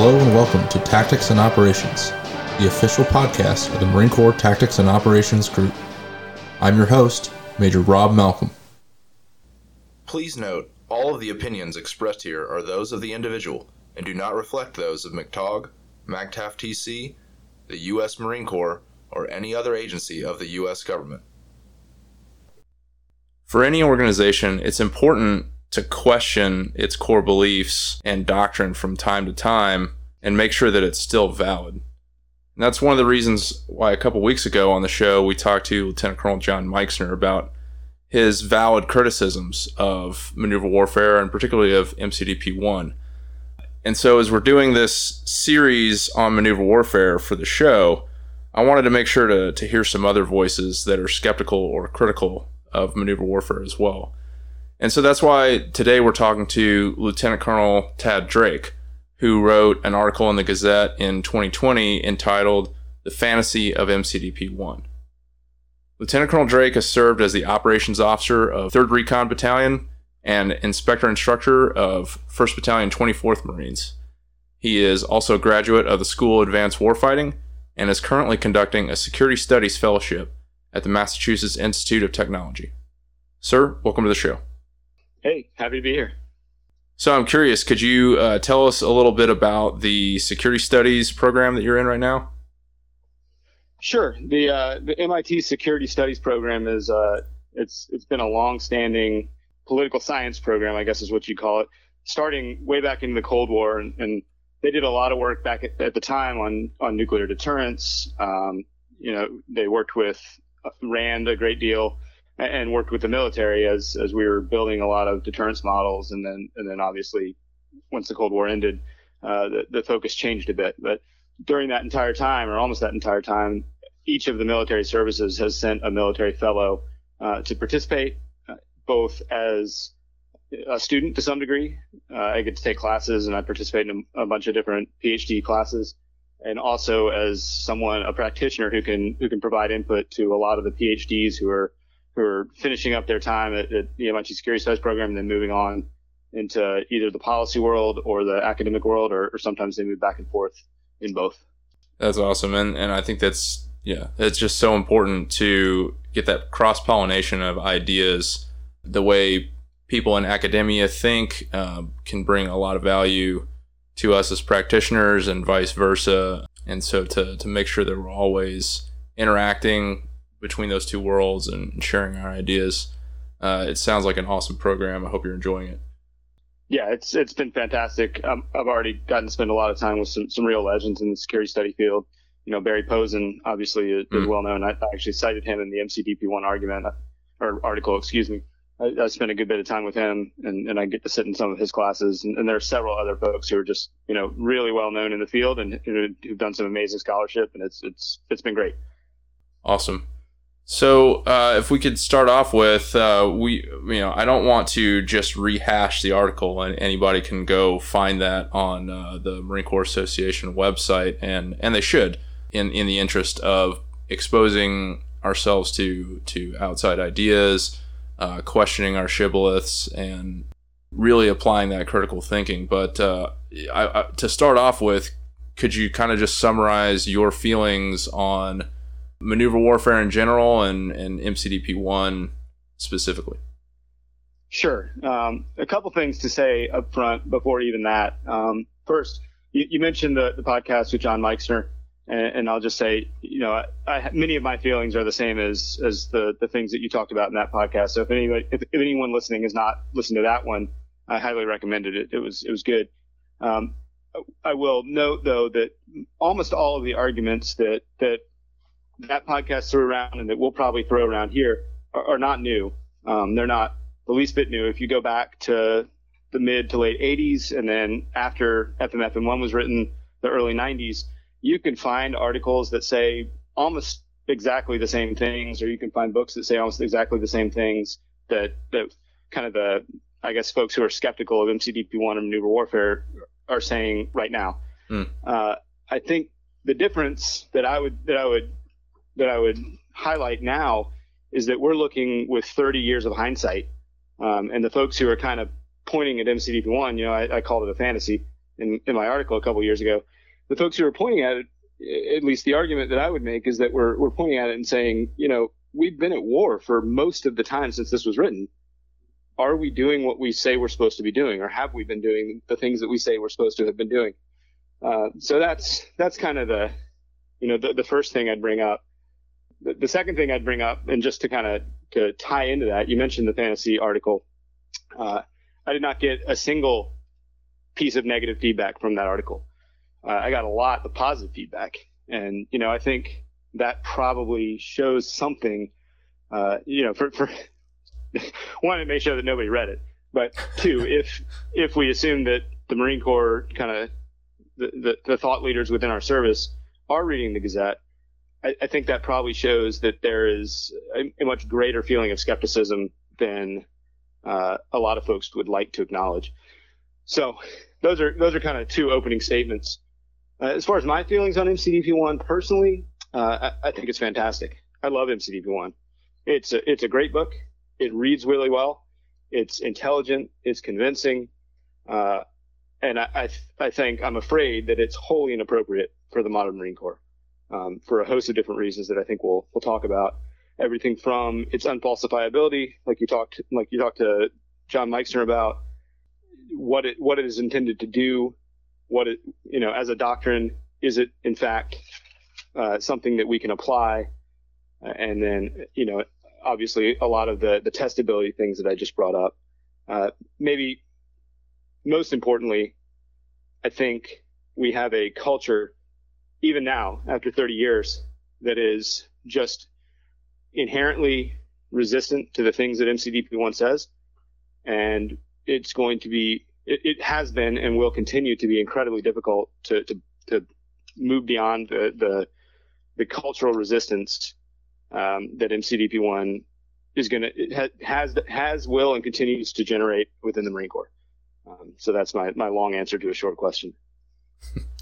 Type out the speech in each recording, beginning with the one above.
Hello and welcome to Tactics and Operations, the official podcast of the Marine Corps Tactics and Operations Group. I'm your host, Major Rob Malcolm. Please note, all of the opinions expressed here are those of the individual and do not reflect those of MCTOG, MAGTF TC, the U.S. Marine Corps, or any other agency of the U.S. government. For any organization, it's important to question its core beliefs and doctrine from time to time and make sure that it's still valid. And that's one of the reasons why a couple weeks ago on the show we talked to Lieutenant Colonel John Meixner about his valid criticisms of maneuver warfare and particularly of MCDP 1. And so, as we're doing this series on maneuver warfare for the show, I wanted to make sure to, to hear some other voices that are skeptical or critical of maneuver warfare as well. And so that's why today we're talking to Lieutenant Colonel Tad Drake, who wrote an article in the Gazette in 2020 entitled The Fantasy of MCDP 1. Lieutenant Colonel Drake has served as the operations officer of 3rd Recon Battalion and inspector instructor of 1st Battalion 24th Marines. He is also a graduate of the School of Advanced Warfighting and is currently conducting a Security Studies Fellowship at the Massachusetts Institute of Technology. Sir, welcome to the show. Hey, happy to be here. So I'm curious, could you uh, tell us a little bit about the security studies program that you're in right now? Sure. The uh, the MIT Security Studies program is uh, it's it's been a long-standing political science program, I guess is what you call it, starting way back in the Cold War, and, and they did a lot of work back at, at the time on on nuclear deterrence. Um, you know, they worked with uh, RAND a great deal and worked with the military as as we were building a lot of deterrence models, and then and then obviously once the Cold War ended, uh, the, the focus changed a bit. But during that entire time, or almost that entire time, each of the military services has sent a military fellow uh, to participate, uh, both as a student to some degree. Uh, I get to take classes, and I participate in a, a bunch of different PhD classes and also as someone a practitioner who can who can provide input to a lot of the PhDs who are who are finishing up their time at, at the MIT Security Studies program and then moving on into either the policy world or the academic world, or, or sometimes they move back and forth in both. That's awesome, and and I think that's yeah, it's just so important to get that cross pollination of ideas. The way people in academia think uh, can bring a lot of value to us as practitioners, and vice versa. And so to to make sure that we're always interacting between those two worlds and sharing our ideas. Uh, it sounds like an awesome program. I hope you're enjoying it. Yeah, it's it's been fantastic. Um, I've already gotten to spend a lot of time with some, some real legends in the security study field. You know, Barry Posen obviously is, mm. well known. I, I, actually cited him in the MCDP one argument uh, or article, excuse me. I, I, spent a good bit of time with him, and, and I get to sit in some of his classes. And, and there are several other folks who are just you know really well known in the field and who've done some amazing scholarship, and it's it's it's been great. Awesome. So, uh, if we could start off with, uh, we, you know, I don't want to just rehash the article, and anybody can go find that on uh, the Marine Corps Association website, and and they should, in in the interest of exposing ourselves to to outside ideas, uh, questioning our shibboleths, and really applying that critical thinking. But uh, I, I, to start off with, could you kind of just summarize your feelings on maneuver warfare in general and, and MCDP 1 specifically? Sure. Um, a couple things to say up front before even that. Um, first, you, you, mentioned the, the podcast with John Meixner, and, and I'll just say, you know, I, I, many of my feelings are the same as as the, the things that you talked about in that podcast. So if anybody, if, if anyone listening has not listened to that one, I highly recommended it. It was it was good. Um, I will note though that almost all of the arguments that that that podcast threw around and that we'll probably throw around here are, are not new. Um, they're not the least bit new. If you go back to the mid to late 80s and then after FMFM1 was written, the early 90s, you can find articles that say almost exactly the same things, or you can find books that say almost exactly the same things that, that kind of the, I guess, folks who are skeptical of MCDP1 and maneuver warfare are saying right now. Mm. Uh, I think the difference that I would, that I would that I would highlight now is that we're looking with 30 years of hindsight. Um, and the folks who are kind of pointing at MCDP1, you know, I, I called it a fantasy. in, in my article a couple years ago, the folks who are pointing at it, at least the argument that I would make is that we're we're pointing at it and saying, you know, we've been at war for most of the time since this was written. Are we doing what we say we're supposed to be doing, or have we been doing the things that we say we're supposed to have been doing? Uh, so that's that's kind of the, you know, the, the first thing I'd bring up. The, the second thing I'd bring up, and just to kind of to tie into that, you mentioned the fantasy article. Uh, I did not get a single piece of negative feedback from that article. Uh, I got a lot of positive feedback, and you know, I think that probably shows something. Uh, you know, for, for one, it may show that nobody read it, but two, if if we assume that the Marine Corps kind of the, the, the, thought leaders within our service are reading the Gazette, I, I think that probably shows that there is a, a much greater feeling of skepticism than uh, a lot of folks would like to acknowledge. So those are those are kind of two opening statements. Uh, as far as my feelings on MCDP one personally, uh, I, I, think it's fantastic. I love MCDP one. It's a, it's a great book. It reads really well. It's intelligent. It's convincing. Uh, and I, I, I, think I'm afraid that it's wholly inappropriate for the modern Marine Corps um, for a host of different reasons that I think we'll we'll talk about. Everything from its unfalsifiability, like you talked like you talked to John Meixner about what it what it is intended to do, what it you know as a doctrine is it in fact uh, something that we can apply, and then you know obviously a lot of the the testability things that I just brought up. Uh, maybe most importantly, I think we have a culture, even now after 30 years, that is just inherently resistant to the things that MCDP1 says. And it's going to be, it, it, has been and will continue to be incredibly difficult to, to, to move beyond the, the, the cultural resistance um, that MCDP1 is going to, has, has, will, and continues to generate within the Marine Corps. Um, so that's my, my long answer to a short question.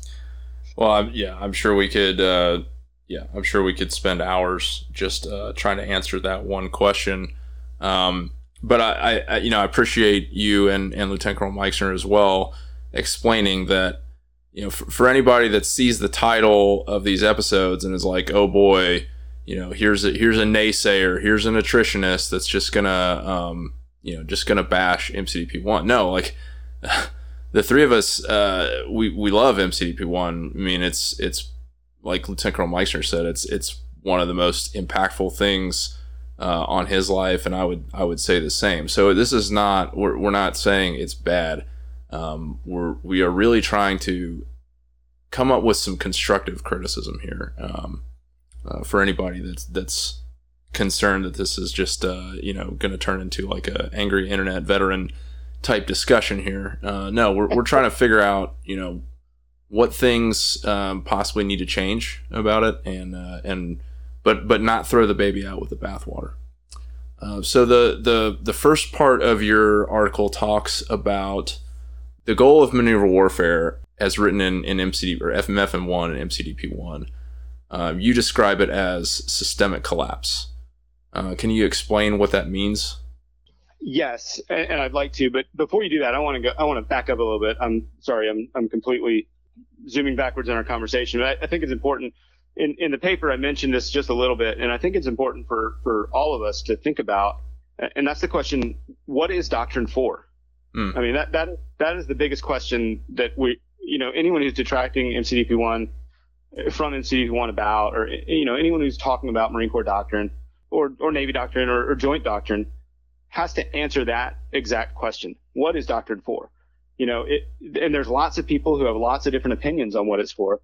well, I'm, yeah, I'm sure we could. Uh, yeah, I'm sure we could spend hours just uh, trying to answer that one question. Um, but I, I, you know, I appreciate you and, and Lieutenant Colonel Meixner as well explaining that. You know, for, for anybody that sees the title of these episodes and is like, "Oh boy," you know, here's a here's a naysayer, here's an attritionist that's just gonna, um, you know, just gonna bash MCDP one. No, like the three of us, uh, we we love MCDP one. I mean, it's it's like Lieutenant Colonel Meixner said, it's it's one of the most impactful things uh, on his life, and I would I would say the same. So this is not we're we're not saying it's bad. Um, we're we are really trying to come up with some constructive criticism here um, uh, for anybody that's that's concerned that this is just uh, you know going to turn into like a angry internet veteran type discussion here. Uh, no, we're, we're trying to figure out, you know, what things um, possibly need to change about it, and uh, and but but not throw the baby out with the bathwater. Uh, so the the the first part of your article talks about the goal of maneuver warfare, as written in in MCD or FMFM one and MCDP one. Uh, you describe it as systemic collapse. Uh, can you explain what that means? Yes, and, and, I'd like to, but before you do that, I want to go. I want to back up a little bit. I'm sorry, I'm I'm completely zooming backwards in our conversation, but I, I think it's important. In in the paper, I mentioned this just a little bit, and I think it's important for for all of us to think about. And that's the question: What is doctrine for? Mm. I mean, that that that is the biggest question that we, you know, anyone who's detracting MCDP one from MCDP one about, or you know, anyone who's talking about Marine Corps doctrine or or Navy doctrine or, or joint doctrine has to answer that exact question. What is doctrine for? You know, it, and there's lots of people who have lots of different opinions on what it's for.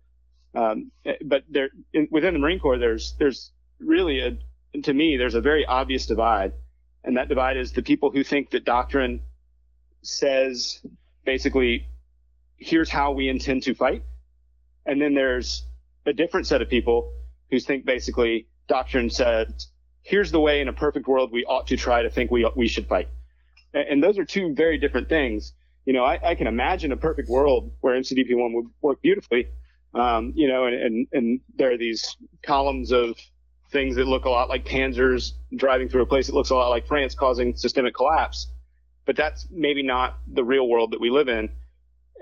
Um, but there, in, within the Marine Corps, there's, there's really a, to me, there's a very obvious divide. And that divide is the people who think that doctrine says basically, here's how we intend to fight. And then there's a different set of people who think basically doctrine says, here's the way in a perfect world we ought to try to think we we should fight. And, and those are two very different things. You know, I, I, can imagine a perfect world where MCDP one would work beautifully. Um, you know, and, and and there are these columns of things that look a lot like panzers driving through a place that looks a lot like France, causing systemic collapse. But that's maybe not the real world that we live in.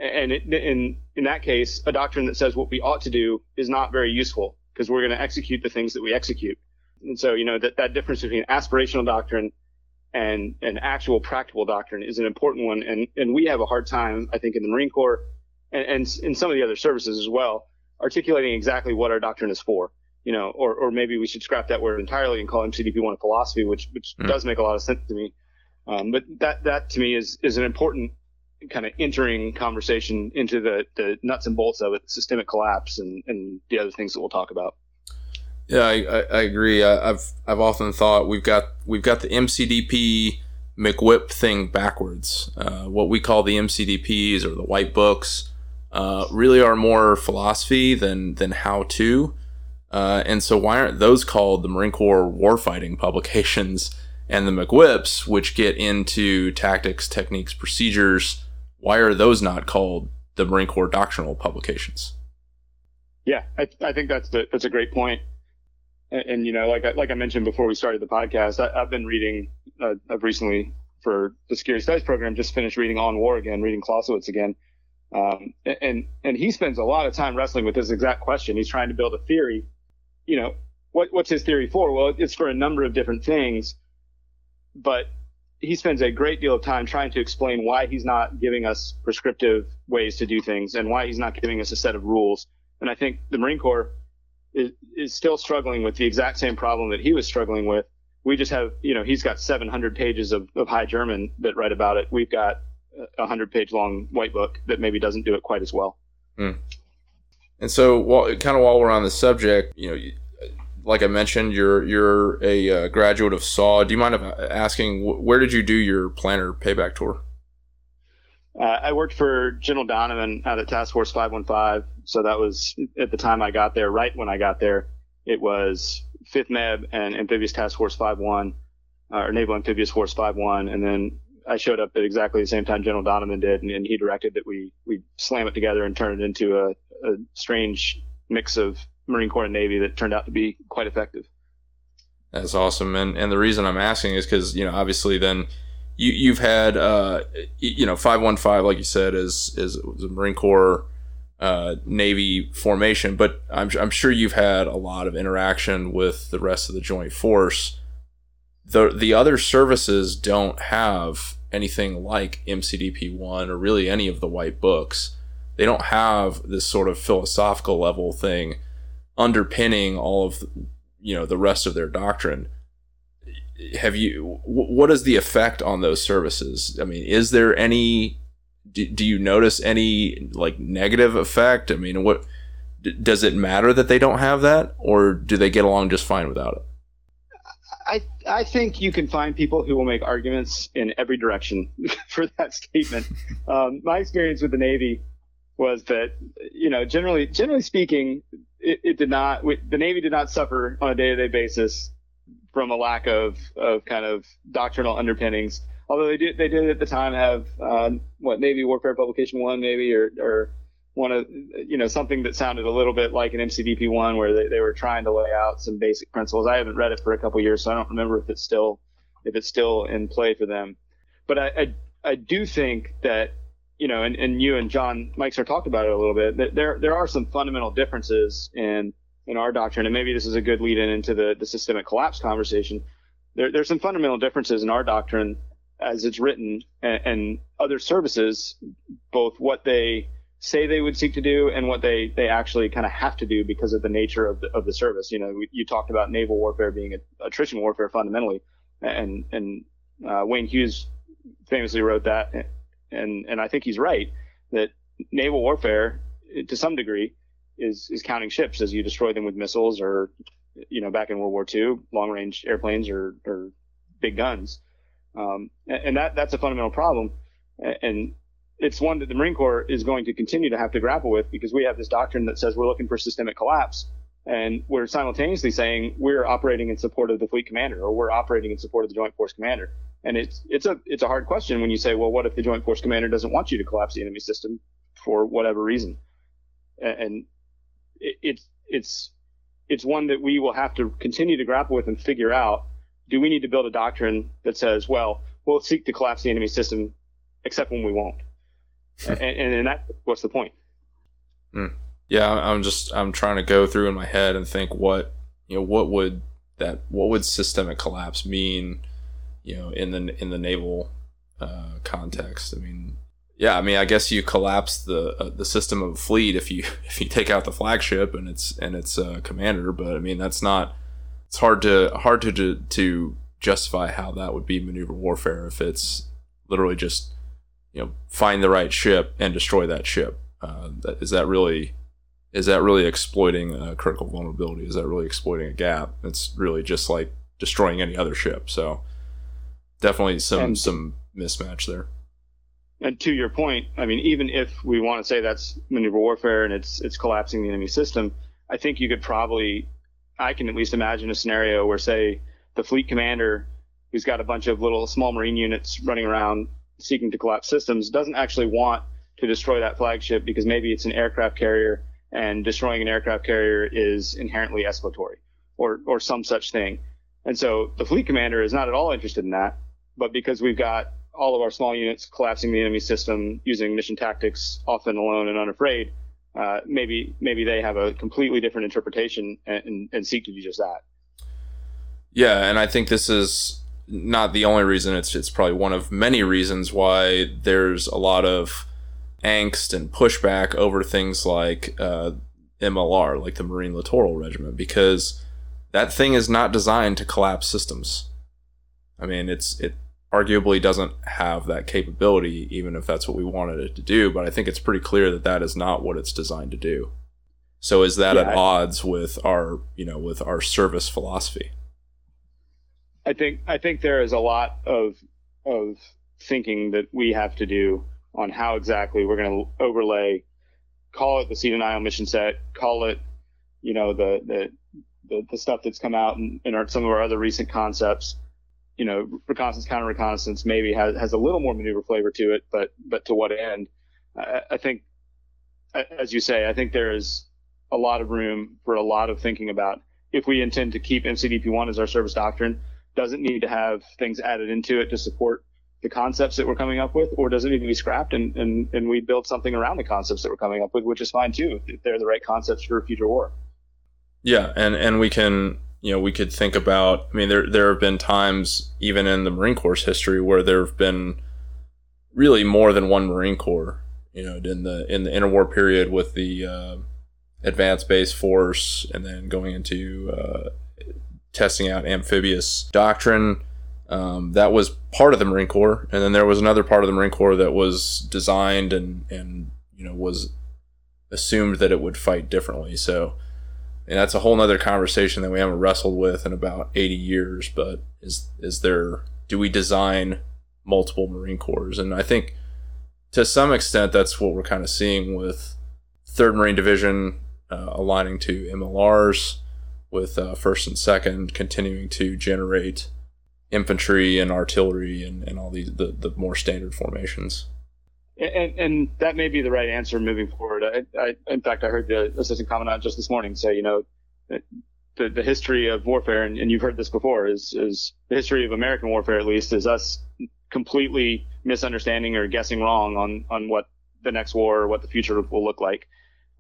And it, in in that case, a doctrine that says what we ought to do is not very useful because we're going to execute the things that we execute. And so, you know, that, that difference between aspirational doctrine and an actual practical doctrine is an important one. And, and we have a hard time, I think, in the Marine Corps and, and in some of the other services as well, articulating exactly what our doctrine is for. You know, or, or maybe we should scrap that word entirely and call MCDP one a philosophy, which which mm. does make a lot of sense to me. Um, but that that to me is is an important kind of entering conversation into the, the nuts and bolts of it, systemic collapse, and, and the other things that we'll talk about. Yeah, I, I, I agree. I, have I've often thought we've got we've got the MCDP McWhip thing backwards. Uh, what we call the MCDPs or the white books uh, really are more philosophy than than how to. Uh, and so why aren't those called the Marine Corps warfighting publications and the McWhips, which get into tactics, techniques, procedures? Why are those not called the Marine Corps doctrinal publications? Yeah, I, I think that's the, that's a great point. And, and, you know, like I, like I mentioned before we started the podcast, I, have been reading. Uh, I've recently for the security studies program just finished reading On War again, reading Clausewitz again, um, and and he spends a lot of time wrestling with this exact question. He's trying to build a theory. You know, what what's his theory for? Well, it's for a number of different things, but he spends a great deal of time trying to explain why he's not giving us prescriptive ways to do things and why he's not giving us a set of rules. And I think the Marine Corps is, is still struggling with the exact same problem that he was struggling with. We just have, you know, he's got 700 pages of, of High German that write about it. We've got a 100 page long white book that maybe doesn't do it quite as well. Mm. And so, while, kind of while we're on the subject, you know, like I mentioned, you're you're a uh, graduate of SAW. Do you mind asking where did you do your planner payback tour? Uh, I worked for General Donovan out at Task Force 515. So that was at the time I got there. Right when I got there, it was Fifth MEB and Amphibious Task Force 51, uh, or Naval Amphibious Force 51, and then I showed up at exactly the same time General Donovan did, and, and he directed that we we slam it together and turn it into a, a strange mix of Marine Corps and Navy that turned out to be quite effective. That's awesome, and and the reason I'm asking is because you know obviously then you you've had uh you know five one five like you said is is the Marine Corps uh, Navy formation, but I'm I'm sure you've had a lot of interaction with the rest of the Joint Force. The the other services don't have anything like MCDP one or really any of the white books. They don't have this sort of philosophical level thing underpinning all of you know the rest of their doctrine have you what is the effect on those services? I mean is there any do, do you notice any like negative effect? I mean what does it matter that they don't have that or do they get along just fine without it? I, I think you can find people who will make arguments in every direction for that statement. Um, my experience with the Navy was that, you know, generally, generally speaking, it, it did not, the Navy did not suffer on a day to day basis from a lack of, of kind of doctrinal underpinnings. Although they did, they did at the time have, uh, what, Navy Warfare Publication One, maybe, or, or one of, you know, something that sounded a little bit like an MCDP one where they, they were trying to lay out some basic principles. I haven't read it for a couple years, so I don't remember if it's still, if it's still in play for them. But I, I, I do think that you know, and, and you and John Meixner talked about it a little bit. That there there are some fundamental differences in in our doctrine, and maybe this is a good lead in into the the systemic collapse conversation. There there's some fundamental differences in our doctrine as it's written, and, and other services, both what they say they would seek to do and what they they actually kind of have to do because of the nature of the of the service. You know, you talked about naval warfare being attrition warfare fundamentally, and and uh, Wayne Hughes famously wrote that and and I think he's right that naval warfare, to some degree, is is counting ships as you destroy them with missiles or, you know, back in World War II, long range airplanes or or big guns, um, and, that that's a fundamental problem, and it's one that the Marine Corps is going to continue to have to grapple with because we have this doctrine that says we're looking for systemic collapse. And we're simultaneously saying we're operating in support of the fleet commander or we're operating in support of the joint force commander. And it's it's a it's a hard question when you say, well, what if the Joint Force Commander doesn't want you to collapse the enemy system for whatever reason? And it, it's it's it's one that we will have to continue to grapple with and figure out. Do we need to build a doctrine that says, well, we'll seek to collapse the enemy system, except when we won't? and, and in that, what's the point? Mm. Yeah, I'm just I'm trying to go through in my head and think what you know what would that what would systemic collapse mean, you know, in the in the naval uh, context. I mean, yeah, I mean, I guess you collapse the uh, the system of a fleet if you if you take out the flagship and its and its uh, commander. But I mean, that's not. It's hard to hard to to justify how that would be maneuver warfare if it's literally just you know find the right ship and destroy that ship. Uh, that, is that really is that really exploiting a critical vulnerability? Is that really exploiting a gap? It's really just like destroying any other ship. So definitely some and, some mismatch there and to your point, I mean, even if we want to say that's maneuver warfare and it's it's collapsing the enemy system, I think you could probably, I can at least imagine a scenario where, say, the fleet commander, who's got a bunch of little small marine units running around seeking to collapse systems, doesn't actually want to destroy that flagship because maybe it's an aircraft carrier and destroying an aircraft carrier is inherently escalatory or or some such thing. And so the fleet commander is not at all interested in that, but because we've got all of our small units collapsing the enemy system using mission tactics, often alone and unafraid, uh, maybe maybe they have a completely different interpretation and, and seek to do just that. Yeah, and I think this is not the only reason. It's it's probably one of many reasons why there's a lot of angst and pushback over things like uh, MLR, like the Marine Littoral Regiment, because that thing is not designed to collapse systems. I mean, it's it arguably doesn't have that capability, even if that's what we wanted it to do. But I think it's pretty clear that that is not what it's designed to do. So is that yeah, at I, odds with our, you know, with our service philosophy? I think I think there is a lot of of thinking that we have to do on how exactly we're going to overlay, call it the sea denial mission set, call it, you know, the the the, the stuff that's come out in, in our, some of our other recent concepts you know, reconnaissance, counter reconnaissance maybe has, has a little more maneuver flavor to it, but but to what end? I, I think, as you say, I think there is a lot of room for a lot of thinking about if we intend to keep MCDP1 as our service doctrine, does it need to have things added into it to support the concepts that we're coming up with, or does it need to be scrapped and, and, and we build something around the concepts that we're coming up with, which is fine too, if they're the right concepts for a future war. Yeah, and, and we can you know, we could think about. I mean, there there have been times even in the Marine Corps history where there have been really more than one Marine Corps. You know, in the in the interwar period with the uh, advanced base force, and then going into uh, testing out amphibious doctrine. Um, that was part of the Marine Corps, and then there was another part of the Marine Corps that was designed and and you know was assumed that it would fight differently. So and that's a whole nother conversation that we haven't wrestled with in about 80 years but is is there do we design multiple marine corps? And i think to some extent that's what we're kind of seeing with third marine division uh, aligning to mlrs with uh, first and second continuing to generate infantry and artillery and, and all these the, the more standard formations and, and that may be the right answer moving forward. I, I, in fact, I heard the assistant commandant just this morning say, you know, the, the history of warfare, and, and you've heard this before, is, is the history of American warfare, at least, is us completely misunderstanding or guessing wrong on, on what the next war or what the future will look like.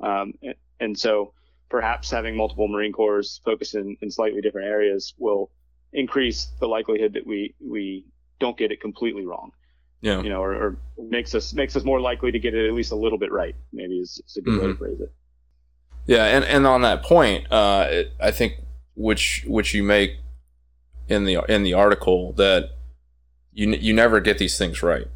Um, and so perhaps having multiple Marine Corps focused in, in slightly different areas will increase the likelihood that we, we don't get it completely wrong yeah, you know, or, or, makes us makes us more likely to get it at least a little bit right. Maybe is, is a good mm-hmm. way to mm-hmm. phrase it. Yeah, and and on that point, uh, it, I think which which you make in the in the article that you you never get these things right.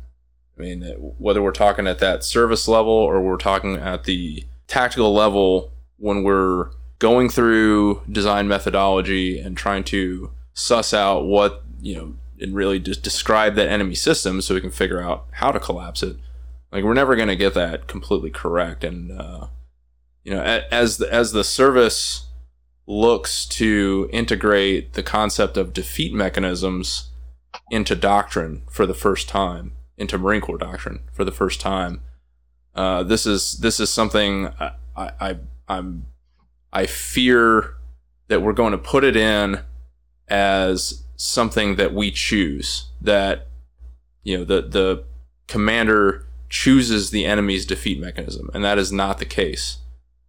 I mean, whether we're talking at that service level or we're talking at the tactical level, when we're going through design methodology and trying to suss out what you know and really just describe that enemy system so we can figure out how to collapse it. Like we're never going to get that completely correct, and uh, you know, as the, as the service looks to integrate the concept of defeat mechanisms into doctrine for the first time, into Marine Corps doctrine for the first time, uh, this is this is something I, I I'm I fear that we're going to put it in as something that we choose that you know the the commander chooses the enemy's defeat mechanism, and that is not the case.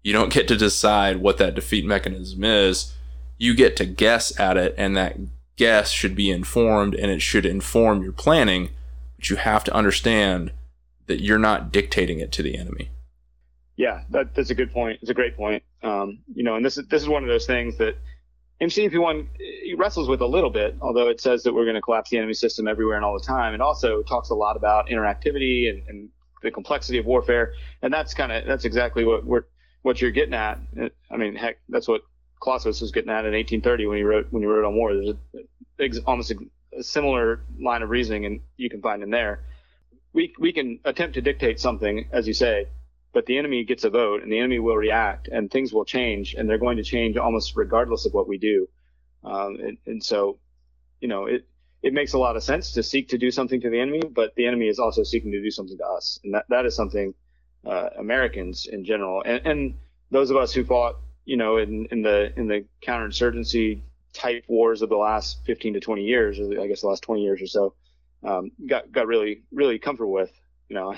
You don't get to decide what that defeat mechanism is. You get to guess at it, and that guess should be informed and it should inform your planning, but you have to understand that you're not dictating it to the enemy. Yeah, that, that's a good point. It's a great point. Um, you know, and this is this is one of those things that MCDP1 wrestles with a little bit, although it says that we're going to collapse the enemy system everywhere and all the time. It also talks a lot about interactivity and, and the complexity of warfare, and that's kind of that's exactly what we're what you're getting at. I mean, heck, that's what Clausewitz was getting at in 1830 when he wrote when he wrote on war. There's a, almost a, a similar line of reasoning, and you can find in there. We we can attempt to dictate something, as you say, but the enemy gets a vote and the enemy will react and things will change and they're going to change almost regardless of what we do. Um, and, and, so, you know, it, it makes a lot of sense to seek to do something to the enemy, but the enemy is also seeking to do something to us. And that, that is something, uh, Americans in general and, and those of us who fought, you know, in, in the, in the counterinsurgency type wars of the last 15 to 20 years, or I guess the last 20 years or so, um, got, got really, really comfortable with, you know,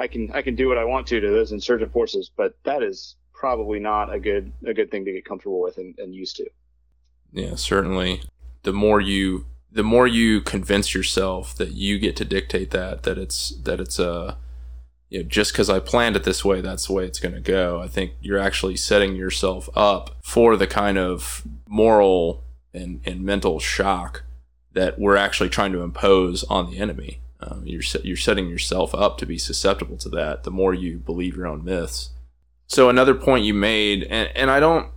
I can I can do what I want to to those insurgent forces, but that is probably not a good a good thing to get comfortable with and, and used to. Yeah, certainly. The more you the more you convince yourself that you get to dictate that that it's that it's a uh, you know, just because I planned it this way, that's the way it's going to go. I think you're actually setting yourself up for the kind of moral and, and mental shock that we're actually trying to impose on the enemy. Um, you're you're setting yourself up to be susceptible to that. The more you believe your own myths. So another point you made, and, and I don't,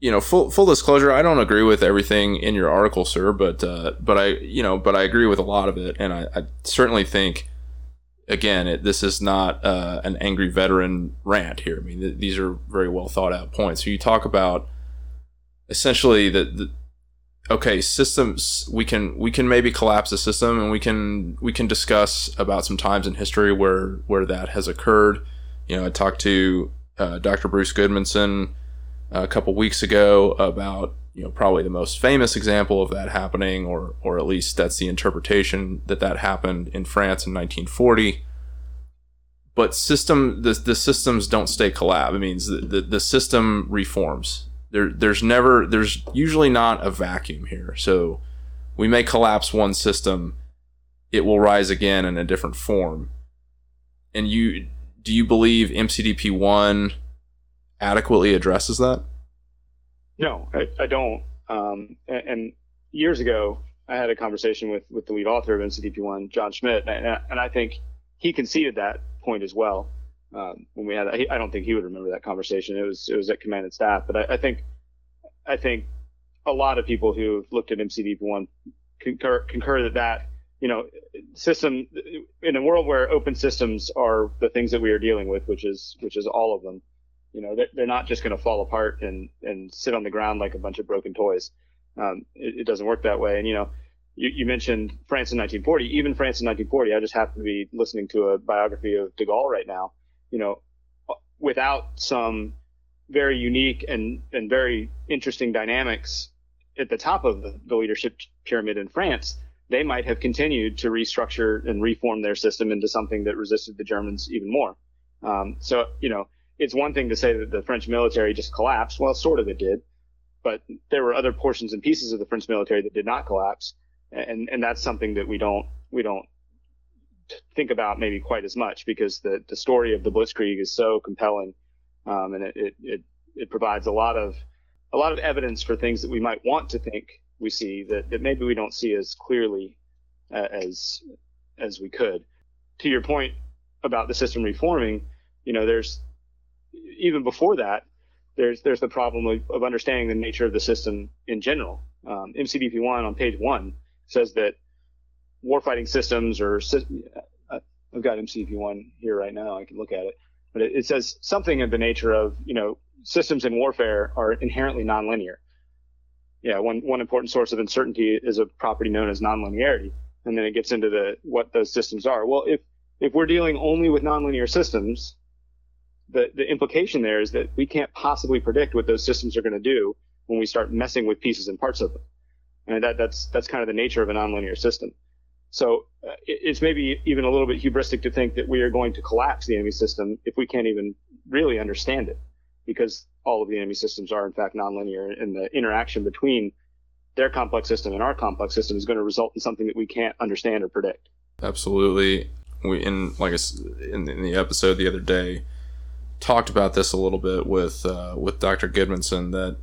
you know, full full disclosure, I don't agree with everything in your article, sir. But uh, but I you know, but I agree with a lot of it, and I, I certainly think. Again, it, this is not uh, an angry veteran rant here. I mean, th- these are very well thought out points. So you talk about essentially the, the okay systems we can we can maybe collapse a system and we can we can discuss about some times in history where where that has occurred. You know i talked to uh, dr bruce Gudmundsson a couple weeks ago about you know probably the most famous example of that happening or or at least that's the interpretation that that happened in france in 1940 but system the, the systems don't stay collab it means the, the, the system reforms there there's never there's usually not a vacuum here. So we may collapse one system, it will rise again in a different form. And you do you believe MCDP one adequately addresses that? No, I, I don't. Um, and, and, years ago, I had a conversation with with the lead author of MCDP one, John Schmitt, and, and I think he conceded that point as well um, when we had that. I don't think he would remember that conversation. It was it was at command and staff, but I, I think I think a lot of people who have looked at MCDP one concur concur that that you know system in a world where open systems are the things that we are dealing with, which is which is all of them. You know, they're, they're not just going to fall apart and and sit on the ground like a bunch of broken toys. Um, it, it doesn't work that way. And you know, you, you, mentioned France in 1940. Even France in 1940, I just happen to be listening to a biography of De Gaulle right now, you know, without some very unique and, and very interesting dynamics at the top of the, leadership pyramid in France, they might have continued to restructure and reform their system into something that resisted the Germans even more. Um, so, you know, it's one thing to say that the French military just collapsed. Well, sort of it did, but there were other portions and pieces of the French military that did not collapse. And, and that's something that we don't, we don't think about maybe quite as much because the, the story of the Blitzkrieg is so compelling. Um, and it, it, it, it, provides a lot of, a lot of evidence for things that we might want to think we see that, that maybe we don't see as clearly uh, as, as we could. To your point about the system reforming, you know, there's even before that, there's, there's the problem of, of understanding the nature of the system in general. Um, MCDP one on page one says that warfighting systems or uh, I've got MCDP1 here right now. I can look at it, but it, it, says something of the nature of you know systems in warfare are inherently nonlinear. Yeah, one one important source of uncertainty is a property known as nonlinearity, and then it gets into the what those systems are. Well, if if we're dealing only with nonlinear systems, the the implication there is that we can't possibly predict what those systems are going to do when we start messing with pieces and parts of them. And that that's that's kind of the nature of a nonlinear system. So uh, it's maybe even a little bit hubristic to think that we are going to collapse the enemy system if we can't even really understand it, because all of the enemy systems are in fact nonlinear, and the interaction between their complex system and our complex system is going to result in something that we can't understand or predict. Absolutely. We in like in, in the episode the other day talked about this a little bit with uh, with Dr. Gudmundsson that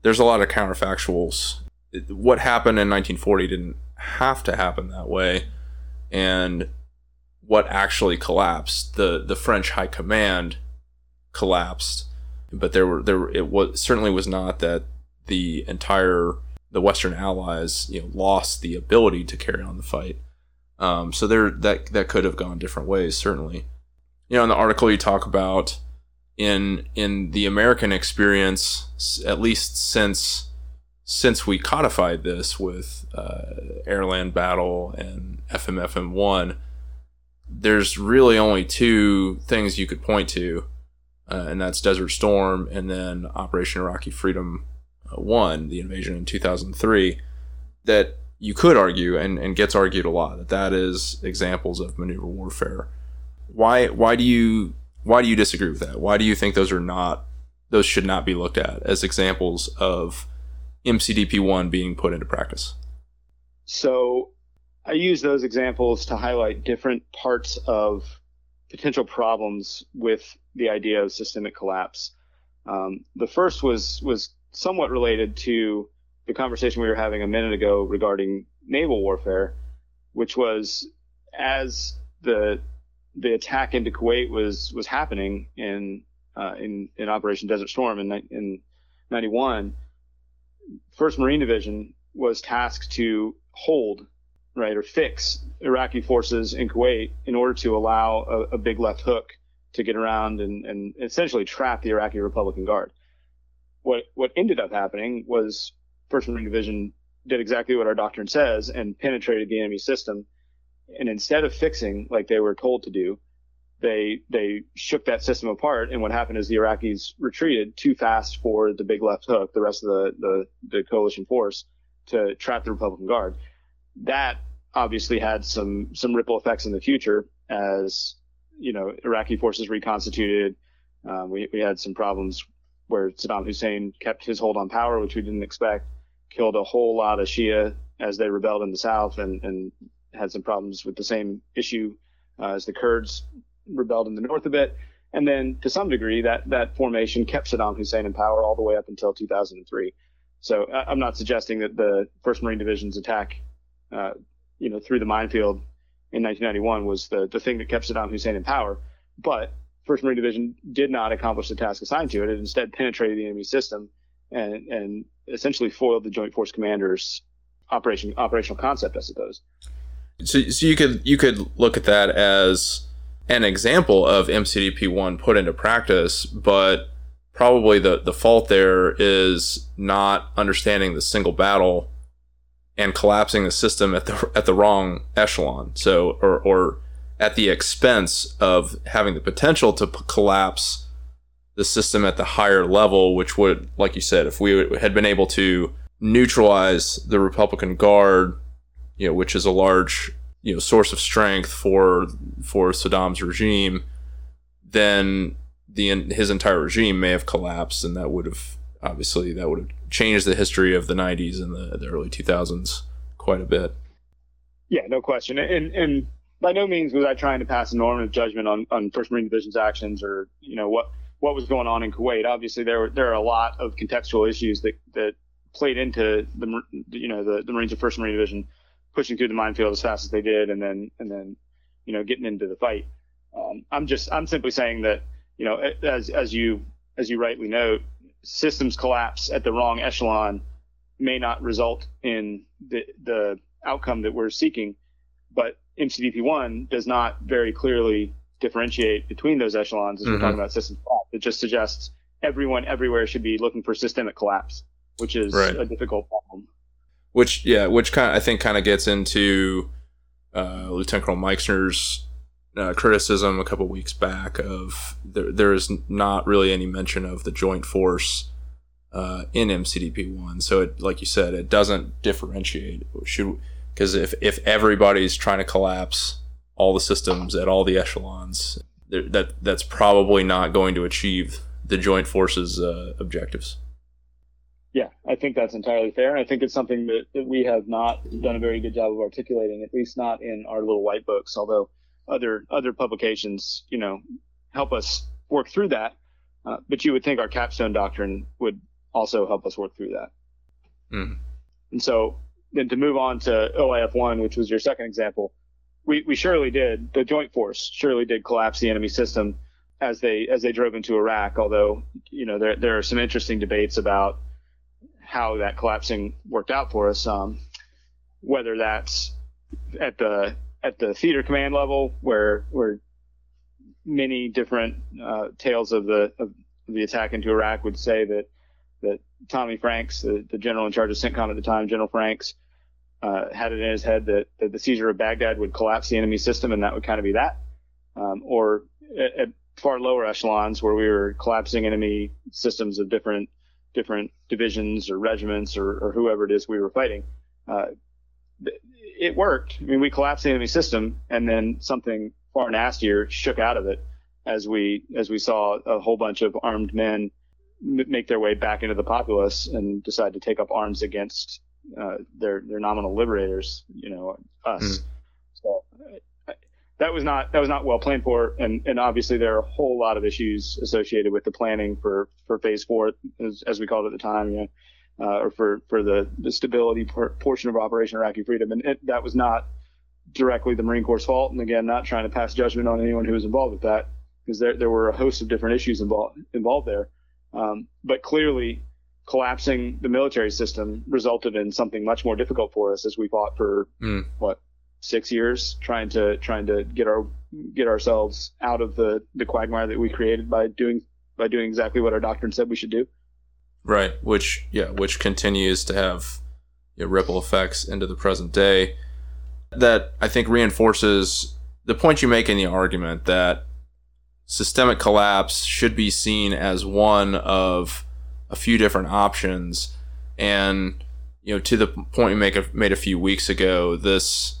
there's a lot of counterfactuals. What happened in 1940 didn't have to happen that way, and what actually collapsed the the French High Command collapsed, but there were there it was certainly was not that the entire the Western Allies you know lost the ability to carry on the fight. Um, so there that that could have gone different ways certainly. You know, in the article you talk about in in the American experience, at least since since we codified this with uh, Airland Battle and FMFM one, there's really only two things you could point to, uh, and that's Desert Storm and then Operation Iraqi Freedom uh, one, the invasion in 2003, that you could argue and, and gets argued a lot that that is examples of maneuver warfare. Why why do you why do you disagree with that? Why do you think those are not those should not be looked at as examples of MCDP one being put into practice? So I use those examples to highlight different parts of potential problems with the idea of systemic collapse. Um, the first was was somewhat related to the conversation we were having a minute ago regarding naval warfare, which was as the the attack into Kuwait was was happening in uh, in in Operation Desert Storm in in 91. First Marine Division was tasked to hold right or fix Iraqi forces in Kuwait in order to allow a, a big left hook to get around and, and essentially trap the Iraqi Republican Guard. What what ended up happening was First Marine Division did exactly what our doctrine says and penetrated the enemy system and instead of fixing like they were told to do, they they shook that system apart. And what happened is the Iraqis retreated too fast for the big left hook, the rest of the the, the coalition force, to trap the Republican Guard. That obviously had some some ripple effects in the future as you know Iraqi forces reconstituted. Um, we we had some problems where Saddam Hussein kept his hold on power, which we didn't expect, killed a whole lot of Shia as they rebelled in the south, and and had some problems with the same issue uh, as the Kurds rebelled in the north a bit. And then to some degree, that, that formation kept Saddam Hussein in power all the way up until 2003. So I'm not suggesting that the First Marine Division's attack, uh, you know, through the minefield in 1991 was the, the thing that kept Saddam Hussein in power. But First Marine Division did not accomplish the task assigned to it. It instead penetrated the enemy system and, and essentially foiled the Joint Force Commander's operation operational concept, I suppose. So, so you could you could look at that as an example of MCDP one put into practice, but probably the the fault there is not understanding the single battle and collapsing the system at the at the wrong echelon. So or or at the expense of having the potential to p- collapse the system at the higher level, which would, like you said, if we had been able to neutralize the Republican Guard you know, which is a large you know source of strength for for Saddam's regime, then the his entire regime may have collapsed, and that would have obviously that would have changed the history of the '90s and the, the early 2000s quite a bit. Yeah, no question, and and by no means was I trying to pass a normative judgment on on First Marine Division's actions or you know what what was going on in Kuwait. Obviously, there were there are a lot of contextual issues that that played into the you know the, the Marines of First Marine Division pushing through the minefield as fast as they did, and then and then you know getting into the fight. Um, I'm just I'm simply saying that you know as as you as you rightly note, systems collapse at the wrong echelon may not result in the the outcome that we're seeking, but MCDP one does not very clearly differentiate between those echelons as mm-hmm. we're talking about systems collapse. It just suggests everyone everywhere should be looking for systemic collapse, which is right. a difficult problem which yeah, which kind of, I think kind of gets into uh, Lieutenant Colonel Meixner's uh, criticism a couple weeks back of there, there is not really any mention of the joint force uh, in MCDP one. So it, like you said, it doesn't differentiate. Should Because if, if everybody's trying to collapse all the systems at all the echelons, that that's probably not going to achieve the joint forces uh, objectives. Yeah, I think that's entirely fair. And I think it's something that, that we have not done a very good job of articulating, at least not in our little white books, although other other publications, you know, help us work through that. Uh, but you would think our capstone doctrine would also help us work through that. Mm. And so then to move on to OIF1, which was your second example, we, we surely did. The joint force surely did collapse the enemy system as they as they drove into Iraq. Although you know there there are some interesting debates about how that collapsing worked out for us. Um, whether that's at the at the theater command level, where where many different uh, tales of the of the attack into Iraq would say that that Tommy Franks, the, the general in charge of CENTCOM at the time, General Franks, uh, had it in his head that, that, the seizure of Baghdad would collapse the enemy system, and that would kind of be that. Um, or at, at, far lower echelons, where we were collapsing enemy systems of different different divisions or regiments or, or whoever it is we were fighting. Uh, it worked. I mean, we collapsed the enemy system, and then something far nastier shook out of it as we as we saw a whole bunch of armed men m- make their way back into the populace and decide to take up arms against uh, their their nominal liberators, you know, us. Mm. So that was not that was not well planned for, and and obviously there are a whole lot of issues associated with the planning for for phase four, as, as we called it at the time, you know, uh, or for for the the stability por- portion of Operation Iraqi Freedom, and it, that was not directly the Marine Corps' fault. And again, not trying to pass judgment on anyone who was involved with that, because there there were a host of different issues involved involved there. Um, but clearly, collapsing the military system resulted in something much more difficult for us as we fought for mm. what six years trying to trying to get our get ourselves out of the the quagmire that we created by doing by doing exactly what our doctrine said we should do. Right, which yeah, which continues to have you know, ripple effects into the present day. That I think reinforces the point you make in the argument that systemic collapse should be seen as one of a few different options. And, you know, to the point we make a, made a few weeks ago, this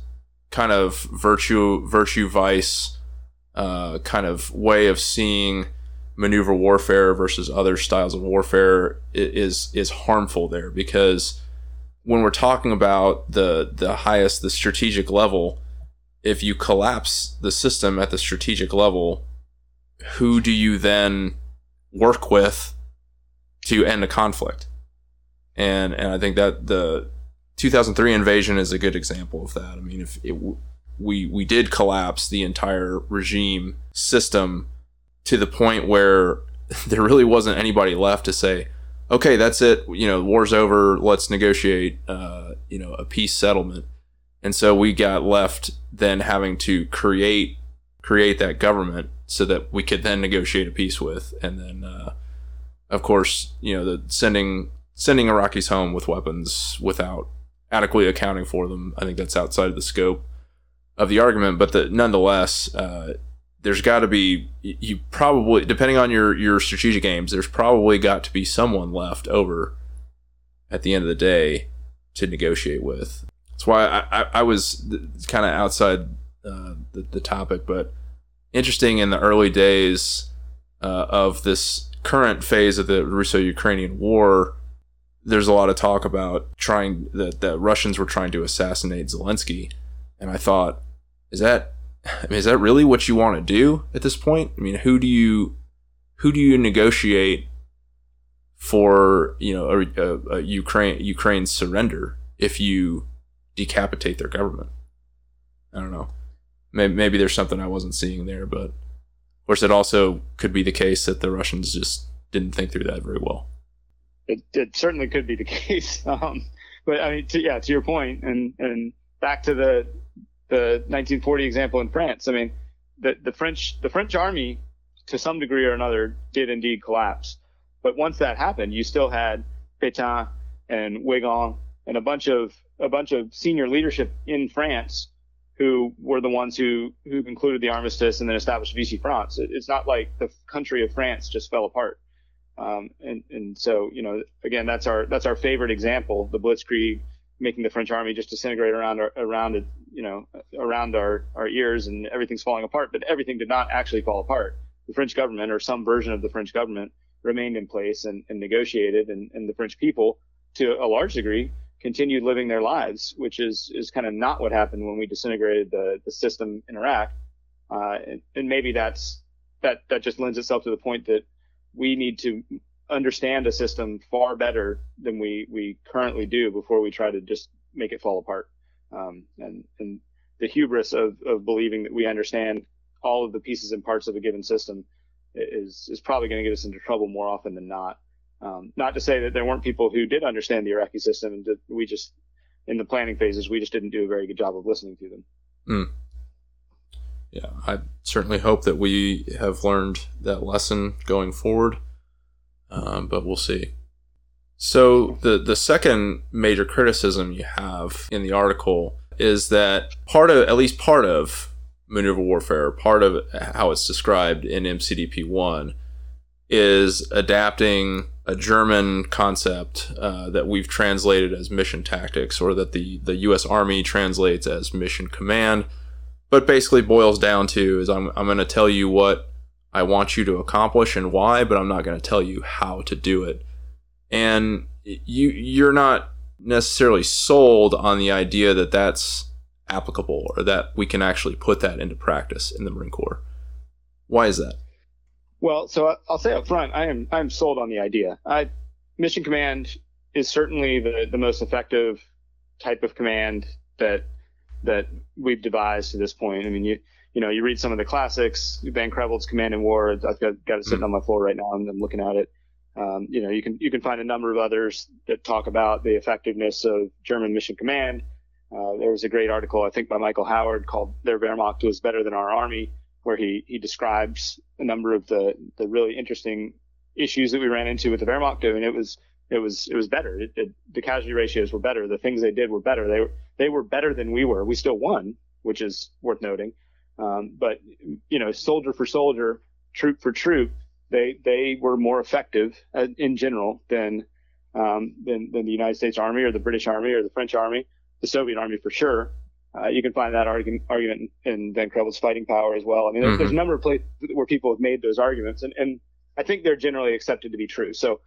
kind of virtue, virtue vice, uh, kind of way of seeing maneuver warfare versus other styles of warfare is is harmful there because when we're talking about the the highest the strategic level if you collapse the system at the strategic level who do you then work with to end a conflict. And and I think that the 2003 invasion is a good example of that. I mean, if it, we we did collapse the entire regime system to the point where there really wasn't anybody left to say, okay, that's it. You know, war's over. Let's negotiate. Uh, you know, a peace settlement. And so we got left then having to create create that government so that we could then negotiate a peace with, and then uh, of course, you know, the sending sending Iraqis home with weapons without adequately accounting for them. I think that's outside of the scope of the argument, but the, nonetheless, uh, there's got to be you probably depending on your your strategic aims, there's probably got to be someone left over at the end of the day to negotiate with. That's why I, I, I was kind of outside uh, the, the topic, but interesting in the early days uh, of this current phase of the Russo-Ukrainian war, there's a lot of talk about trying that the Russians were trying to assassinate Zelensky, and I thought, is that I mean, is that really what you want to do at this point? I mean, who do you who do you negotiate for you know a, a, a Ukraine Ukraine's surrender if you decapitate their government? I don't know. Maybe, maybe there's something I wasn't seeing there, but of course, it also could be the case that the Russians just didn't think through that very well. It, it certainly could be the case. Um, but I mean, to, yeah, to your point, and and back to the the 1940 example in France. I mean, the the French the French army, to some degree or another, did indeed collapse. But once that happened, you still had Pétain and Weygand and a bunch of a bunch of senior leadership in France who were the ones who who concluded the armistice and then established Vichy France. It, it's not like the country of France just fell apart. Um, and and so you know again that's our that's our favorite example, the Blitzkrieg making the French army just disintegrate around our, around it, you know, around our, our ears and everything's falling apart. But everything did not actually fall apart. The French government or some version of the French government remained in place and, and negotiated and, and the French people to a large degree continued living their lives, which is, is kind of not what happened when we disintegrated the, the system in Iraq. Uh, and, and maybe that's, that, that just lends itself to the point that we need to understand a system far better than we, we currently do before we try to just make it fall apart. Um, and, and the hubris of, of believing that we understand all of the pieces and parts of a given system is, is probably going to get us into trouble more often than not. Um, not to say that there weren't people who did understand the Iraqi system and we just, in the planning phases, we just didn't do a very good job of listening to them. Mm. Yeah, I certainly hope that we have learned that lesson going forward um, but we'll see. So the the second major criticism you have in the article is that part of at least part of maneuver warfare, part of how it's described in MCDP one, is adapting a German concept uh, that we've translated as mission tactics, or that the the U.S. Army translates as mission command, but basically boils down to is I'm I'm going to tell you what I want you to accomplish and why, but I'm not going to tell you how to do it. And you you're not necessarily sold on the idea that that's applicable or that we can actually put that into practice in the Marine Corps. Why is that? Well, so I'll say up front, I am I'm sold on the idea. I, mission command is certainly the the most effective type of command that that we've devised to this point. I mean, you you know, you read some of the classics, Van Creveld's Command and War. I've got, got it sitting mm-hmm. on my floor right now, and I'm looking at it. Um, you know, you can you can find a number of others that talk about the effectiveness of German mission command. Uh, there was a great article, I think, by Michael Howard called "Their Wehrmacht was better than our army," where he he describes a number of the the really interesting issues that we ran into with the Wehrmacht, and it was it was it was better. It, it, the casualty ratios were better. The things they did were better. They were they were better than we were. We still won, which is worth noting. Um, but you know, soldier for soldier, troop for troop, they they were more effective uh, in general than um, than than the United States Army or the British Army or the French Army, the Soviet Army for sure. Uh, you can find that argument, argument in Van Creveld's fighting power as well. I mean, there's, mm-hmm. there's a number of places where people have made those arguments, and, and I think they're generally accepted to be true. So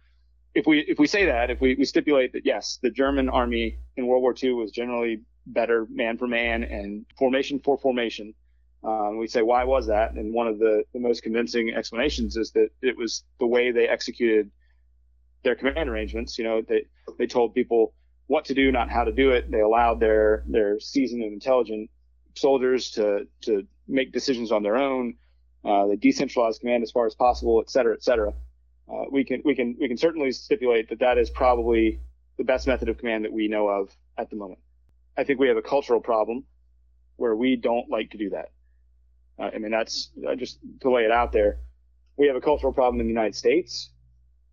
if we if we say that, if we, we stipulate that yes, the German army in World War II was generally better man for man and formation for formation, um, we say, why was that? And one of the, the most convincing explanations is that it was the way they executed their command arrangements. You know, they, they told people what to do, not how to do it. They allowed their, their seasoned and intelligent soldiers to, to make decisions on their own. Uh, they decentralized command as far as possible, et cetera, et cetera. Uh, we can, we can, we can certainly stipulate that that is probably the best method of command that we know of at the moment. I think we have a cultural problem where we don't like to do that. Uh, I mean, that's uh, just to lay it out there. We have a cultural problem in the United States,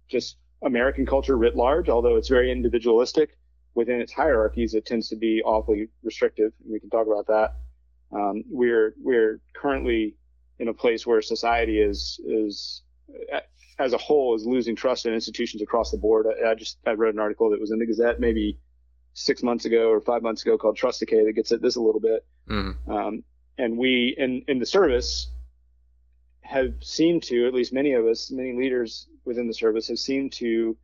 just American culture writ large, although it's very individualistic within its hierarchies, it tends to be awfully restrictive. And we can talk about that. Um, we're, we're currently in a place where society is, is, as a whole is losing trust in institutions across the board. I, I just, I read an article that was in the Gazette maybe six months ago or five months ago called Trust Decay that gets at this a little bit. Mm-hmm. Um, and we in in the service have seemed to, at least many of us, many leaders within the service have seemed to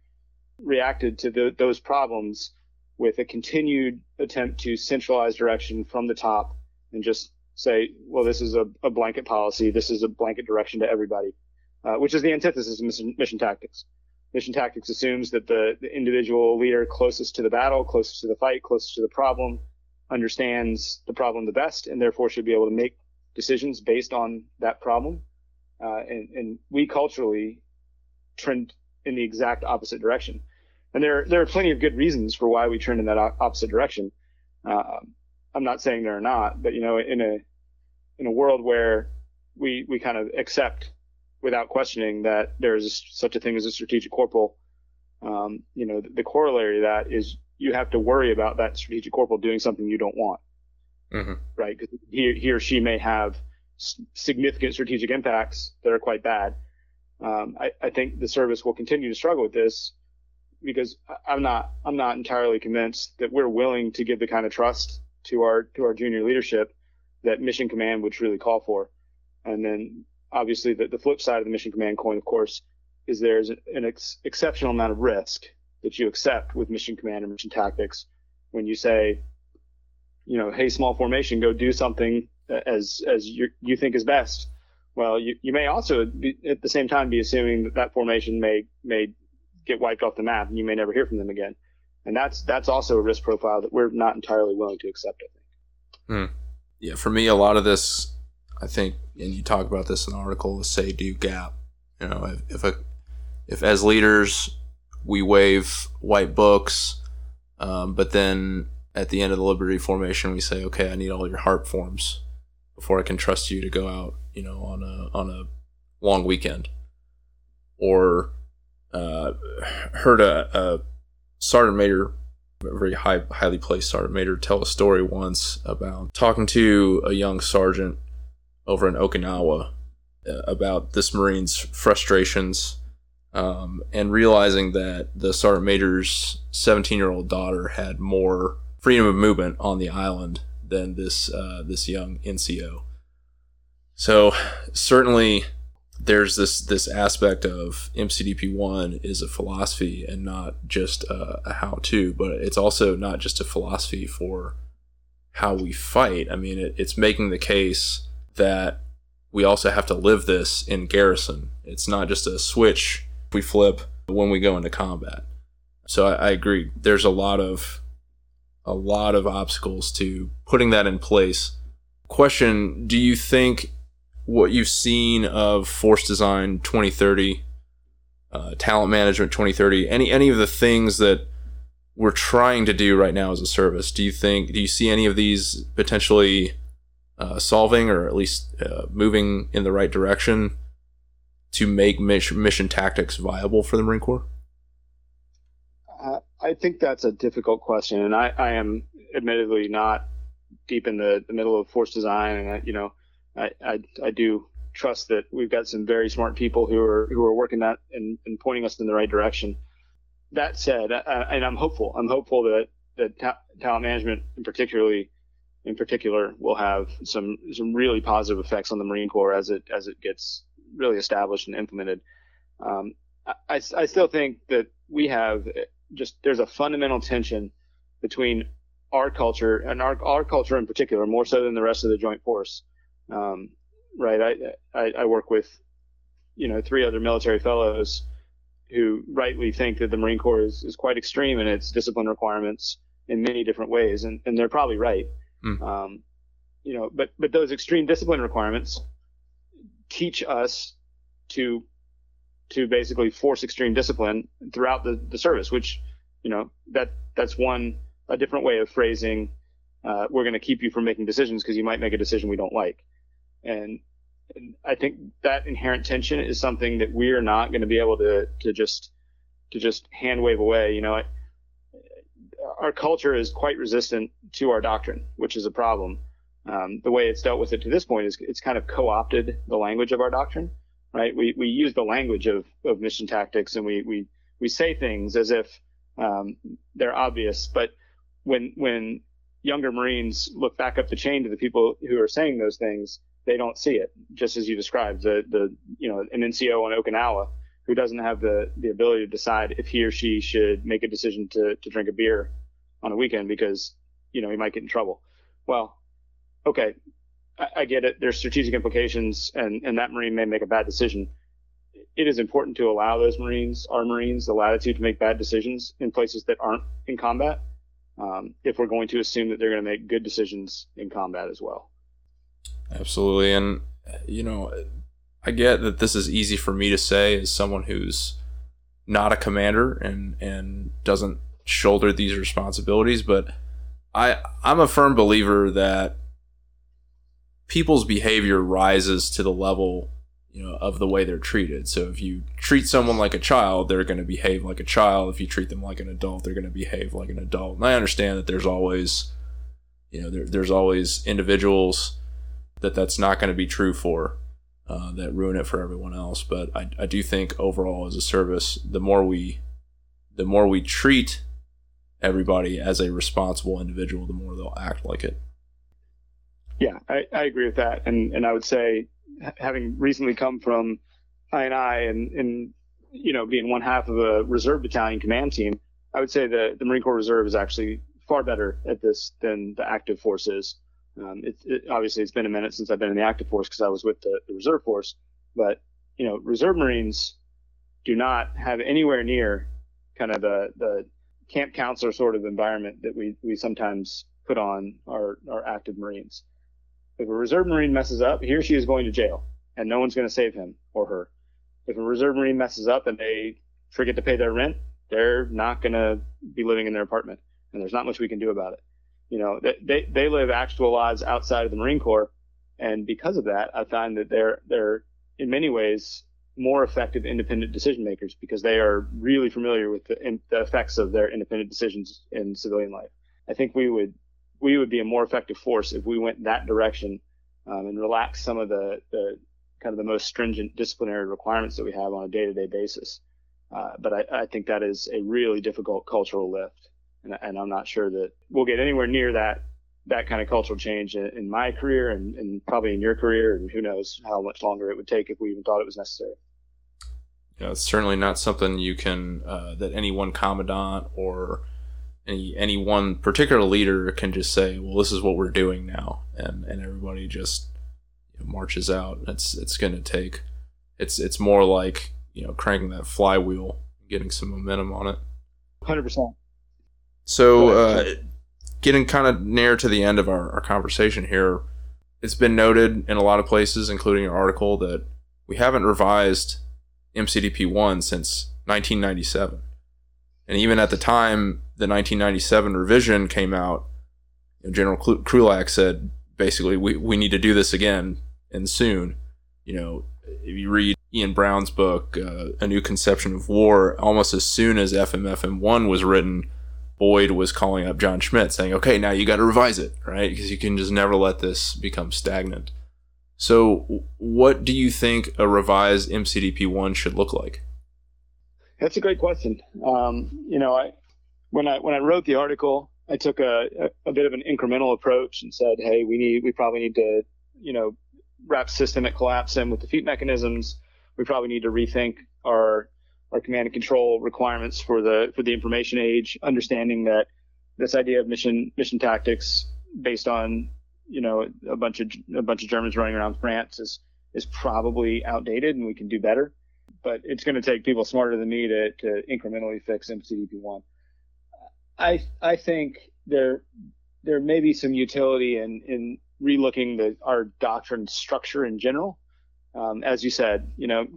reacted to the, those problems with a continued attempt to centralize direction from the top and just say, well, this is a, a blanket policy. This is a blanket direction to everybody, uh, which is the antithesis of mission, mission, tactics. Mission tactics assumes that the, the individual leader closest to the battle, closest to the fight, closest to the problem understands the problem the best and therefore should be able to make decisions based on that problem. Uh, and, and, we culturally trend in the exact opposite direction. And there, there are plenty of good reasons for why we trend in that opposite direction. Uh, I'm not saying there are not, but you know, in a, in a world where we, we kind of accept without questioning that there is such a thing as a strategic corporal, um, you know, the, the corollary of that is you have to worry about that strategic corporal doing something you don't want, mm-hmm. right? Because he, he or she may have significant strategic impacts that are quite bad. Um, I, I, think the service will continue to struggle with this because I'm not I'm not entirely convinced that we're willing to give the kind of trust to our to our junior leadership that mission command would truly call for. And then obviously the, the flip side of the mission command coin, of course, is there's an ex- exceptional amount of risk that you accept with mission command and mission tactics when you say, you know, hey, small formation, go do something as as you you think is best. Well, you, you may also be, at the same time be assuming that that formation may may get wiped off the map and you may never hear from them again. And that's that's also a risk profile that we're not entirely willing to accept. I think. Hmm. Yeah, for me, a lot of this, I think, and you talk about this in the article, the say do gap. You know, if, if a if as leaders we wave white books, um, but then at the end of the Liberty formation we say, okay, I need all your HARP forms before I can trust you to go out, you know, on a on a long weekend, or uh, heard a, a sergeant major, a very high, highly placed sergeant major, tell a story once about talking to a young sergeant over in Okinawa uh, about this Marine's frustrations um, and realizing that the sergeant major's 17 year old daughter had more freedom of movement on the island than this uh, this young NCO. So certainly there's this this aspect of MCDP one is a philosophy and not just a, a how to, but it's also not just a philosophy for how we fight. I mean, it, it's making the case that we also have to live this in garrison. It's not just a switch we flip when we go into combat. So I, I agree. There's a lot of a lot of obstacles to putting that in place. Question: Do you think what you've seen of Force Design 2030, uh, Talent Management 2030, any any of the things that we're trying to do right now as a service, do you think? Do you see any of these potentially uh, solving or at least uh, moving in the right direction to make mission, tactics viable for the Marine Corps? Uh, I think that's a difficult question, and I, I am admittedly not deep in the, the middle of force design, and I, you know I, I, I do trust that we've got some very smart people who are who are working that and, and pointing us in the right direction. That said, I, and I'm hopeful. I'm hopeful that that ta- talent management, in particularly in particular, will have some some really positive effects on the Marine Corps as it as it gets really established and implemented. Um, I, I still think that we have just there's a fundamental tension between our culture and our our culture in particular, more so than the rest of the Joint Force, um, right? I, I, I work with, you know, three other military fellows who rightly think that the Marine Corps is, is quite extreme in its discipline requirements in many different ways, and, and they're probably right. Mm. Um, you know, but but those extreme discipline requirements teach us to to basically force extreme discipline throughout the, the service, which you know that that's one a different way of phrasing. Uh, we're going to keep you from making decisions because you might make a decision we don't like. And, and I think that inherent tension is something that we are not going to be able to to just to just hand wave away. You know, I, our culture is quite resistant to our doctrine, which is a problem. Um, the way it's dealt with it to this point is it's kind of co-opted the language of our doctrine, right? We we use the language of of mission tactics and we we we say things as if um, they're obvious, but when when younger Marines look back up the chain to the people who are saying those things, they don't see it, just as you described. The the you know an NCO on Okinawa who doesn't have the the ability to decide if he or she should make a decision to to drink a beer on a weekend because you know he might get in trouble. Well, okay, I, I get it. There's strategic implications, and and that Marine may make a bad decision. It is important to allow those Marines, our Marines, the latitude to make bad decisions in places that aren't in combat. Um, if we're going to assume that they're going to make good decisions in combat as well. Absolutely. And, you know, I get that this is easy for me to say as someone who's not a commander and, and doesn't shoulder these responsibilities, but I, I'm a firm believer that people's behavior rises to the level you know of the way they're treated. So if you treat someone like a child they're going to behave like a child. If you treat them like an adult they're going to behave like an adult. And i understand that there's always you know there, there's always individuals that that's not going to be true for uh, that ruin it for everyone else. But I, I do think overall as a service, the more we the more we treat everybody as a responsible individual, the more they'll act like it. Yeah, I, I agree with that, and and I would say, having recently come from I and I and and, you know being one half of a reserve battalion command team, I would say that the Marine Corps Reserve is actually far better at this than the active force is. Um, it, it, obviously, it's been a minute since I've been in the active force because I was with the, the reserve force, but you know, reserve Marines do not have anywhere near kind of the the camp counselor sort of environment that we we sometimes put on our our active Marines. If a reserve Marine messes up, he or she is going to jail, and no one's going to save him or her. If a reserve Marine messes up and they forget to pay their rent, they're not going to be living in their apartment, and there's not much we can do about it. You know, they they live actual lives outside of the Marine Corps, and because of that, I find that they're they're in many ways more effective independent decision makers because they are really familiar with the, the effects of their independent decisions in civilian life. I think we would we would be a more effective force if we went that direction um, and relaxed some of the, the kind of the most stringent disciplinary requirements that we have on a day-to-day basis. Uh, but I, I, think that is a really difficult cultural lift, and, and, I'm not sure that we'll get anywhere near that that kind of cultural change in, in my career and, and, probably in your career, and who knows how much longer it would take if we even thought it was necessary. Yeah, it's certainly not something you can uh, that any one commandant or any any one particular leader can just say, "Well, this is what we're doing now," and and everybody just you know, marches out. It's it's going to take. It's it's more like you know cranking that flywheel, getting some momentum on it. Hundred percent. So, uh, getting kind of near to the end of our, our conversation here, it's been noted in a lot of places, including your article, that we haven't revised MCDP one since 1997. And even at the time the 1997 revision came out, General Krulak said basically we, we need to do this again and soon. You know, if you read Ian Brown's book, uh, A New Conception of War, almost as soon as FMFM1 was written, Boyd was calling up John Schmitt saying, okay, now you got to revise it, right? Because you can just never let this become stagnant. So, what do you think a revised MCDP 1 should look like? That's a great question. Um, you know, I when I when I wrote the article, I took a, a, a, bit of an incremental approach and said, hey, we need we probably need to you know wrap systemic collapse in with defeat mechanisms. We probably need to rethink our our command and control requirements for the for the information age, understanding that this idea of mission mission tactics based on you know a bunch of a bunch of Germans running around France is is probably outdated and we can do better but it's going to take people smarter than me to, to incrementally fix MCDP1. I I think there there may be some utility in in relooking the our doctrine structure in general. Um, as you said, you know,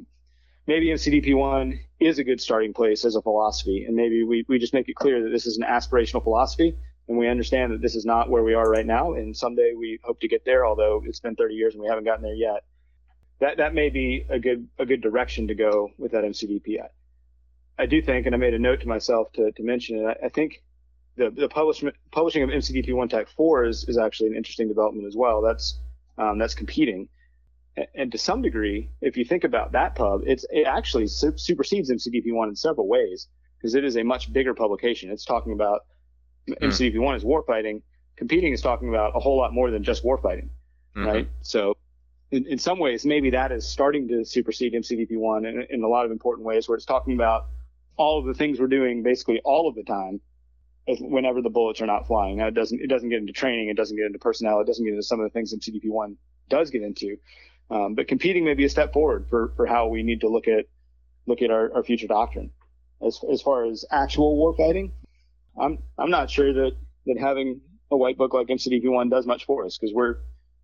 maybe MCDP1 is a good starting place as a philosophy, and maybe we, we just make it clear that this is an aspirational philosophy, and we understand that this is not where we are right now, and someday we hope to get there, although it's been 30 years and we haven't gotten there yet that that may be a good a good direction to go with that MCDP. I, I do think, and I made a note to myself to, to mention it. I, I think the the publishment, publishing of MCDP one TAC four is is actually an interesting development as well. That's um, that's competing, and, to some degree, if you think about that pub, it's it actually su- supersedes MCDP one in several ways because it is a much bigger publication. It's talking about mm. MCDP one is warfighting. Competing is talking about a whole lot more than just warfighting, mm-hmm. right? So in, in some ways, maybe that is starting to supersede MCDP1 in, in a lot of important ways, where it's talking about all of the things we're doing basically all of the time whenever the bullets are not flying. Now it doesn't it doesn't get into training, it doesn't get into personnel, it doesn't get into some of the things MCDP one does get into. Um, but competing may be a step forward for, for how we need to look at look at our, our future doctrine. As as far as actual war fighting, I'm I'm not sure that that having a white book like MCDP one does much for us because we're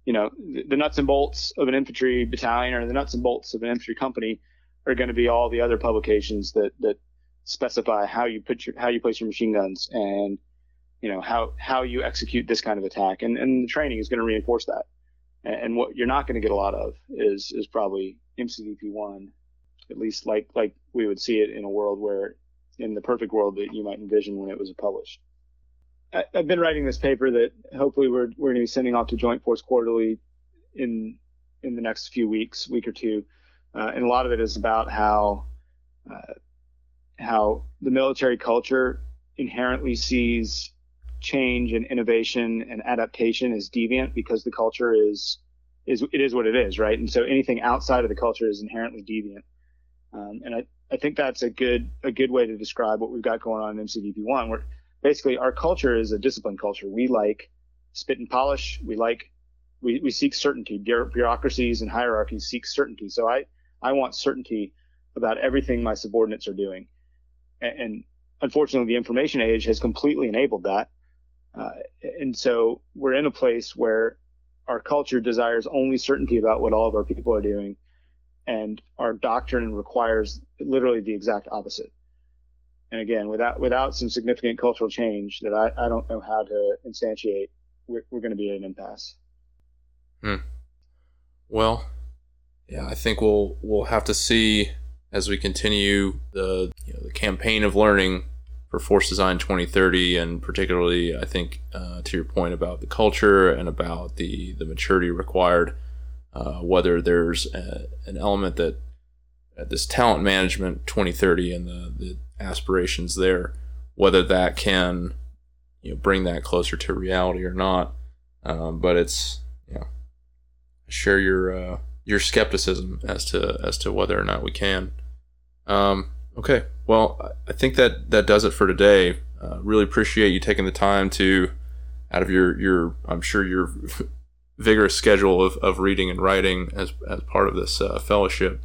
you know, the nuts and bolts of an infantry battalion or the nuts and bolts of an infantry company are going to be all the other publications that, that specify how you put your, how you place your machine guns and, you know, how, how you execute this kind of attack. And, and the training is going to reinforce that. And, what you're not going to get a lot of is, is probably MCDP one, at least like, like we would see it in a world where in the perfect world that you might envision when it was published. I, have been writing this paper that hopefully we're we're going to be sending off to Joint Force Quarterly in in the next few weeks, week or two, uh, and a lot of it is about how uh, how the military culture inherently sees change and innovation and adaptation is deviant because the culture is is it is what it is, right? And so anything outside of the culture is inherently deviant. Um, and I, I think that's a good a good way to describe what we've got going on in MCDP one. Where basically our culture is a discipline culture. We like spit and polish. We like we, we seek certainty. Bureaucracies and hierarchies seek certainty. So I I want certainty about everything my subordinates are doing. And, and unfortunately, the information age has completely enabled that. Uh, and so we're in a place where our culture desires only certainty about what all of our people are doing, and our doctrine requires literally the exact opposite. And again, without without some significant cultural change that I, I don't know how to instantiate, we're, we're going to be at an impasse. Hmm. Well, yeah, I think we'll we'll have to see as we continue the you know, the campaign of learning for Force Design 2030, and particularly, I think, uh, to your point about the culture and about the the maturity required, uh, whether there's a, an element that uh, this talent management 2030 and the, the aspirations there, whether that can you know bring that closer to reality or not. Um, but it's you know, share your uh, your skepticism as to as to whether or not we can. Um, okay, well, I think that that does it for today. Uh, really appreciate you taking the time to, out of your your I'm sure your vigorous schedule of, of reading and writing as as part of this uh, fellowship,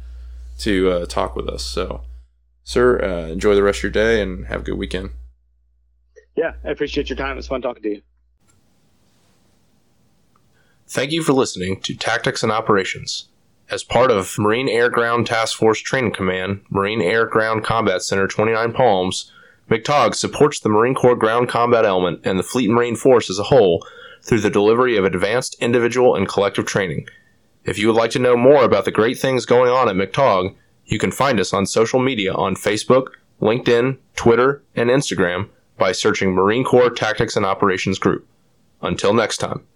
to uh, talk with us. So, sir, uh, enjoy the rest of your day and have a good weekend. Yeah, I appreciate your time. It was fun talking to you. Thank you for listening to Tactics and Operations. As part of Marine Air Ground Task Force Training Command, Marine Air Ground Combat Center 29 Palms, MCTOG supports the Marine Corps Ground Combat Element and the Fleet Marine Force as a whole through the delivery of advanced individual and collective training. If you would like to know more about the great things going on at MCTOG, you can find us on social media on Facebook, LinkedIn, Twitter, and Instagram by searching Marine Corps Tactics and Operations Group. Until next time.